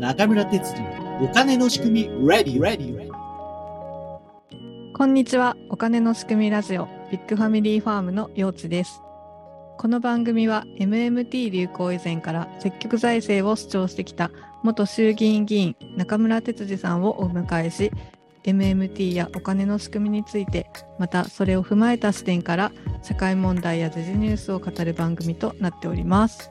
中村哲次お金の仕組み Ready Ready こんにちは。お金の仕組みラジオビッグファミリーファームのようちです。この番組は MMT 流行以前から積極財政を主張してきた元衆議院議員中村哲司さんをお迎えし MMT やお金の仕組みについてまたそれを踏まえた視点から社会問題や時事ニュースを語る番組となっております。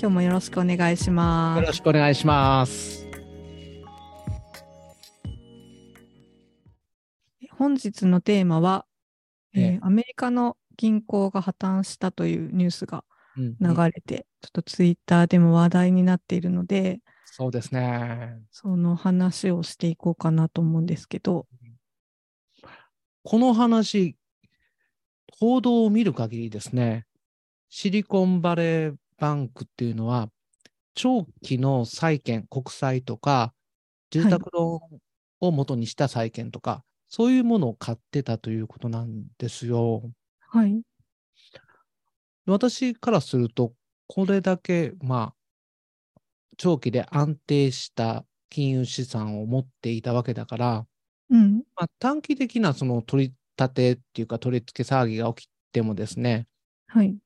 今日もよろしくお願いしますよろ。しくお願いします。本日のテーマは、えーええアメリカの銀行が破綻したというニュースがうん流れて、ちょっとツイッターでも話題になっているので、そうですね。その話をしていこうかなと思うんですけど、この話、報道を見る限りですね、シリコンバレーバンクっていうのは、長期の債券、国債とか、住宅ローンを元にした債券とか、そういうものを買ってたということなんですよ。はい。私からすると、これだけ、まあ、長期で安定した金融資産を持っていたわけだから、うん。まあ、短期的なその取り立てっていうか取り付け騒ぎが起きてもですね、はい。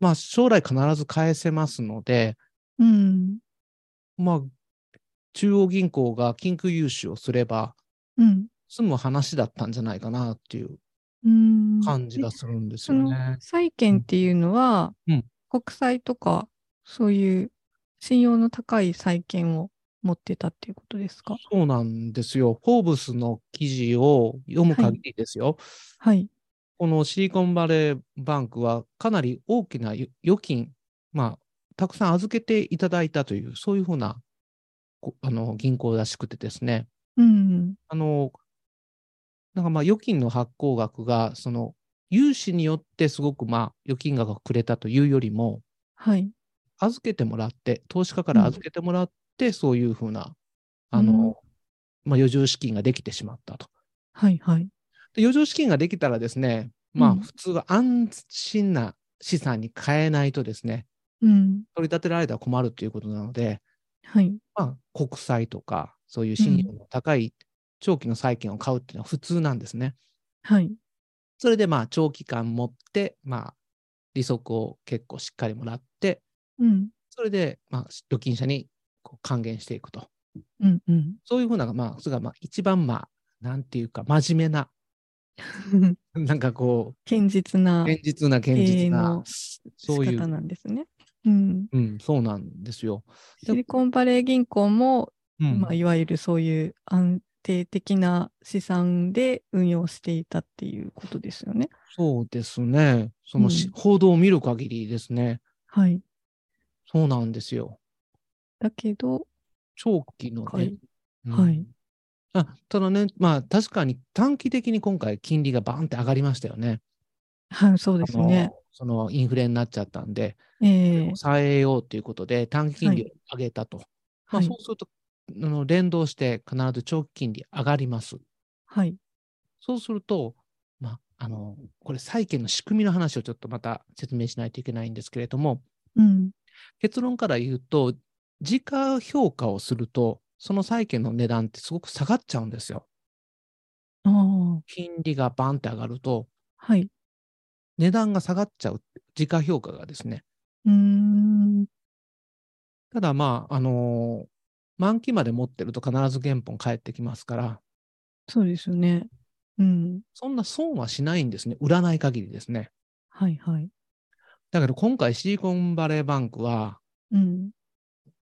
まあ将来必ず返せますので、うん。まあ中央銀行が緊急融資をすればうん。済む話だったんじゃないかなっていううん。感じがでするんですよね。債券っていうのは、うん国債とか、そういう信用の高い債券を持ってたっていうことですか？そうなんですよ。フォーブスの記事を読む限りですよ。はい。このシリコンバレーバンクはかなり大きな預預金、まあ、たくさん預けていただいたという、そういうふうなこあの銀行らしくてですね、うん。あの、なんかまあ預金の発行額が、その融資によってすごくまあ預金額がくれたというよりも、はい。預けてもらって、投資家から預けてもらって、そういうふうな、あの、うんまあ余剰資金ができてしまったと。はい。はい。で余剰資金ができたらですね、まうんあ普通は安心な資産に変えないとですね、うん。取り立てられたら困るということなので、はい。まあ国債とか、そういう信用の高い長期の債券を買うっていうのは普通なんですね。はい。それでまあ長期間持って、まあ利息を結構しっかりもらって、うん。それでまあ預金者にこう還元していくと。うん。うん。そういうふうな、まあ、それがまあ一番まあ、なんていうか、真面目な、なんかこ堅実なう、現実な、現経営実なの、そういう、なんですね。うん。うん、そうなんですよ。シリコンバレー銀行も、うんまあ、いわゆるそういう安定的な資産で運用していたっていうことですよね。そうですね。そのし、うん報道を見る限りですね。はい。そうなんですよ。だけど、長期のね。はいうんはいあただね、まあ確かに短期的に今回金利がバーンって上がりましたよね。はい、そうですね。そのインフレになっちゃったんで、ええ抑えようということで短期金利を上げたと。まあ、はいそうすると、あの連動して必ず長期金利上がります。はい。そうすると、まあ、あの、これ債券の仕組みの話をちょっとまた説明しないといけないんですけれども、うん。結論から言うと、時価評価をすると、その債券の値段ってすごく下がっちゃうんですよ。金利がバンって上がると、はい。値段が下がっちゃう。時価評価がですね。うーん。ただまあ、あの満期まで持ってると必ず原本返ってきますから、そうですよね。うん。そんな損はしないんですね。売らない限りですね。はい、はい。だけど今回シリコンバレーバンクは、うん。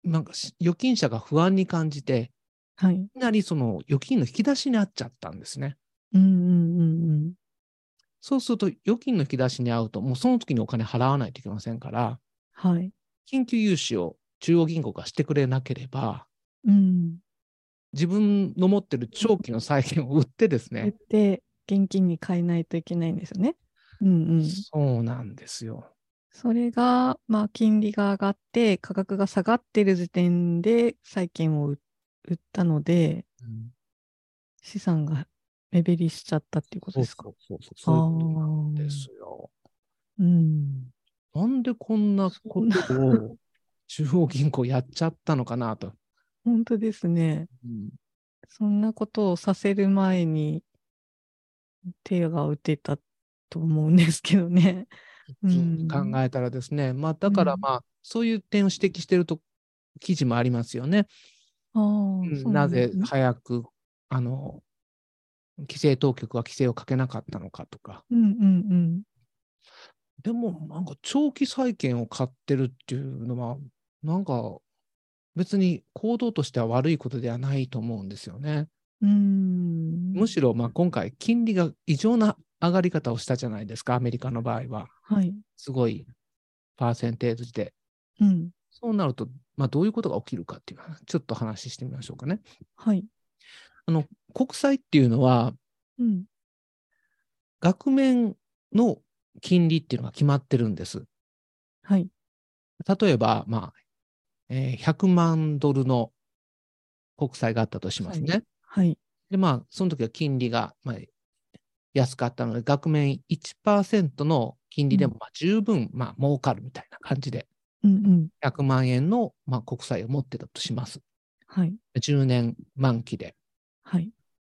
なんかし預金者が不安に感じて、はい。いきなりその預金の引き出しにあっちゃったんですね。うん、うん、うん、そうすると預金の引き出しに合うと、もうその時にお金払わないといけませんから、うん。はい。緊急融資を中央銀行がしてくれなければ、うん。自分の持ってる長期の債券を売ってですね、で、現金に変えないといけないんですよね。うんうん。そうなんですよ。それが、まあ、金利が上がって、価格が下がってる時点で債券を売売ったので、うん資産が目減りしちゃったっていうことそうですか？そうそうそう、そうなんですよ。うん。なんでこんなことを中央銀行やっちゃったのかなと。本当ですね。うんそんなことをさせる前に手が打てたと思うんですけどね。うん考えたらですね、まあ、だからうんまあ、そういう点を指摘していると記事もありますよね。うんなんぜ早くあの規制当局は規制をかけなかったのかとか。うんうんうん。でも、なんか長期債券を買ってるっていうのは、なんか別に行動としては悪いことではないと思うんですよね。うーん。むしろまあ今回、金利が異常な上がり方をしたじゃないですか、アメリカの場合は。はい。すごいパーセンテージで。うん。そうなると、まあ、どういうことが起きるかっていうのは、ちょっと話してみましょうかね。はい。あの国債っていうのは、うん。額面の金利っていうのが決まってるんです。はい。例えば、まあえー100万ドルの国債があったとしますね。はい。で、まあ、その時は金利が、まあ、安かったので、額面1%の金利でもまあ十分、まあ、儲かるみたいな感じで、うんうん。100万円の、まあ、国債を持ってたとします。はい。10年満期で。はい。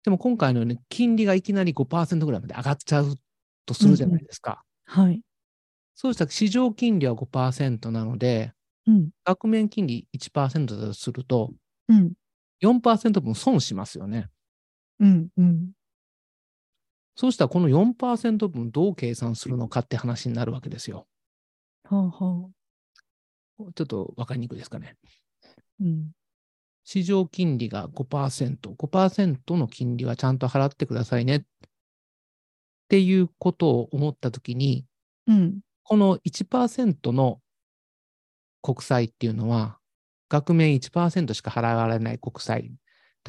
でも今回のように金利がいきなり5%ぐらいまで上がっちゃうとするじゃないですか。はい。そうしたら市場金利は5%なので、うん。額面金利1%だとすると、うん。4%分損しますよね。うん。うん。そうしたらこの4%分どう計算するのかって話になるわけですよ。はあはあ。ちょっとわかりにくいですかね。うん。市場金利が5%、5%の金利はちゃんと払ってくださいねっていうことを思ったときに、うん。この1%の国債っていうのは、額面1%しか払われない国債。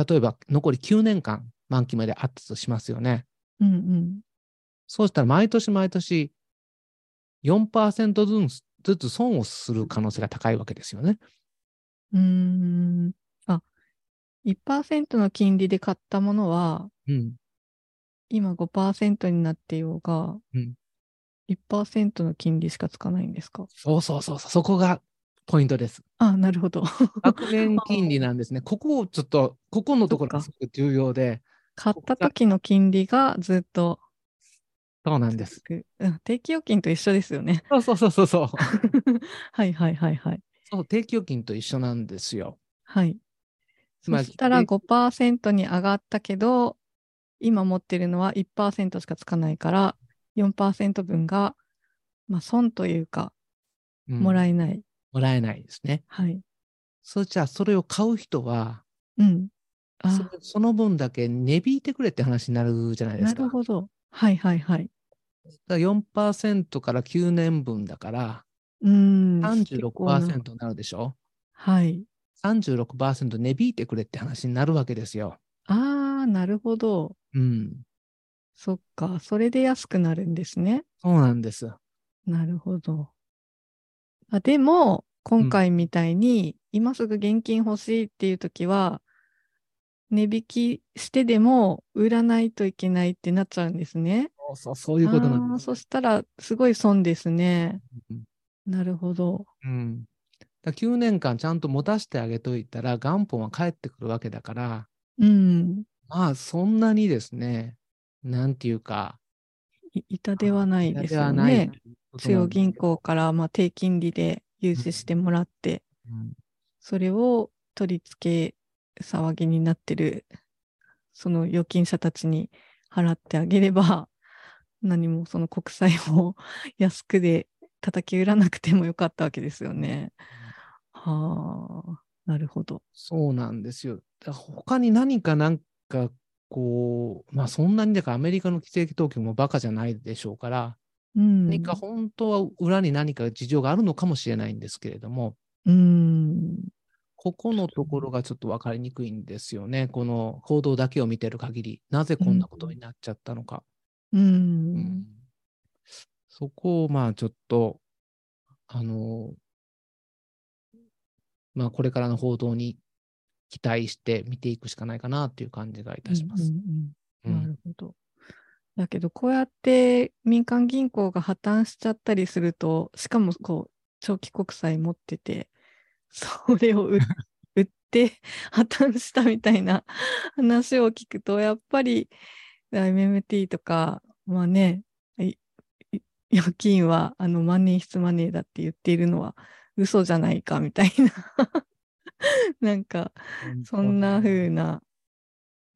例えば残り9年間満期まであったとしますよね。うんうん。そうしたら毎年毎年4%ずつずつ損をする可能性が高いわけですよね。うーん。あ、1%の金利で買ったものは、うん。今5%になってようが、うん1%の金利しかつかないんですか？そうそうそうそこがポイントです。あ、なるほど。額面金利なんですね。ここをちょっと、ここのところがすごく重要で、買った時の金利がずっと、そうなんです。うん定期預金と一緒ですよね。そうそうそうそうそう。はいはいはいはい。そう、定期預金と一緒なんですよ。はい。そまあしたらで5%に上がったけど、今持ってるのは1%しかつかないから、4%分が、まあ、損というか、うんもらえない。もらえないですね。はい。そうじゃあ、それを買う人は、うん。その分だけ値引いてくれって話になるじゃないでなすか。るほど。はいはいはい。だから4%から9年分だから、うーん。結構な36%になるでしょ？はい。36%値引いてくれって話になるわけですよ。ああ、なるほど。うん。そっか。それで安くなるんですね。そうなんです。なるほど。あでも、今回みたいに、今すぐ現金欲しいっていう時は、値引きしてでも売らないといけないってなっちゃうんですね。そうそう、そういうことなんです。そしたら、すごい損ですね。うんなるほど。うん。だから9年間ちゃんと持たせてあげといたら、元本は返ってくるわけだから、うん。まあ、そんなにですね、なんていうか、い痛手はないですよね。中央銀行からまあ低金利で融資してもらって、うんそれを取り付け騒ぎになってる、その預金者たちに払ってあげれば、何もその国債を 安くで叩き売らなくてもよかったわけですよね。はあ、なるほど。そうなんですよ。他に何かなんか、こう、まあそんなにだからアメリカの規制当局もバカじゃないでしょうから、うん。何か本当は裏に何か事情があるのかもしれないんですけれども、うん。ここのところがちょっと分かりにくいんですよね。この報道だけを見てる限り、なぜこんなことになっちゃったのか。う。うんんそこをまあちょっと、あの、まあこれからの報道に期待して見ていくしかないかなっていう感じがいたします。うんなるほど。だけど、こうやって民間銀行が破綻しちゃったりすると、しかもこう、長期国債持ってて、それを売 売って破綻したみたいな話を聞くと、やっぱり MMT とか、まあね、預金はあの万年筆マネーだって言っているのは嘘じゃないかみたいな なんか、そんな風な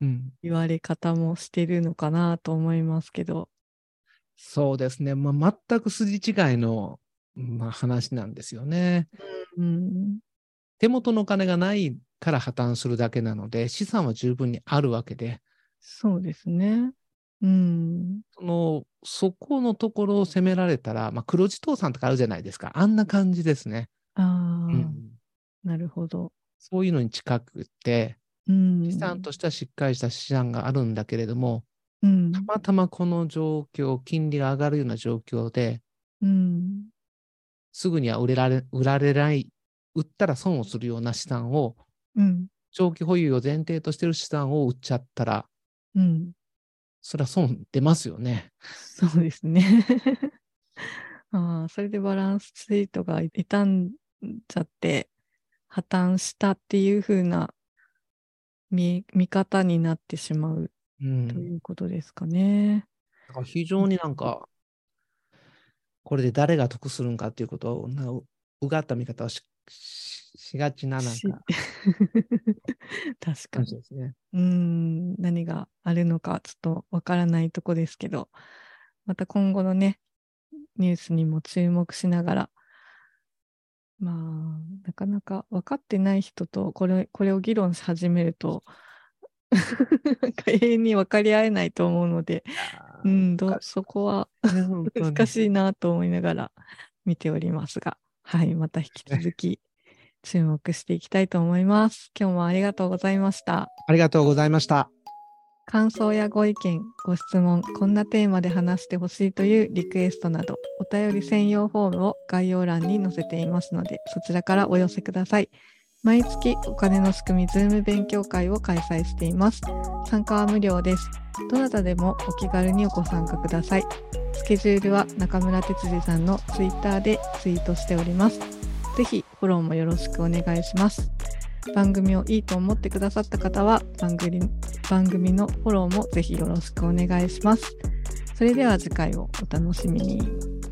うん。言われ方もしてるのかなと思いますけど。そうですね。まあ、全く筋違いの、まあ、話なんですよね。うん、手元のお金がないから破綻するだけなので、資産は十分にあるわけで、そうですね。うん。その、そこのところを責められたら、まあ、黒字倒産とかあるじゃないですか。あんな感じですね。ああ、うんなるほど。そういうのに近くって、うん。資産としてはしっかりした資産があるんだけれども、うん。たまたまこの状況、金利が上がるような状況で、うん。すぐには売れられ、売られない、売ったら損をするような資産を、うん。長期保有を前提としている資産を売っちゃったら、うん。それは損出ますよね。そうですね。ああ、それでバランスシートが傷んじゃって、破綻したっていう風な見見方になってしまううとん。いうことですかね。だから非常になんか、これで誰が得するんかっていうことを、うがった見方をしししがちななんしか 確かに。ですね。うーん、何があるのかちょっとわからないとこですけど、また今後のね、ニュースにも注目しながら、まあ、なかなか分かってない人とこれこれを議論し始めると、なんか永遠に分かり合えないと思うので、うん、どうそこは 難しいなと思いながら見ておりますが、はい、また引き続き注目していきたいと思います。今日もありがとうございました。ありがとうございました。感想やご意見、ご質問、こんなテーマで話してほしいというリクエストなど、お便り専用フォームを概要欄に載せていますので、そちらからお寄せください。毎月お金の仕組み Zoom 勉強会を開催しています。参加は無料です。どなたでもお気軽にご参加ください。スケジュールは中村哲司さんのツイッターでツイートしております。ぜひフォローもよろしくお願いします。番組をいいと思ってくださった方は番組番組のフォローもぜひよろしくお願いします。それでは次回をお楽しみに。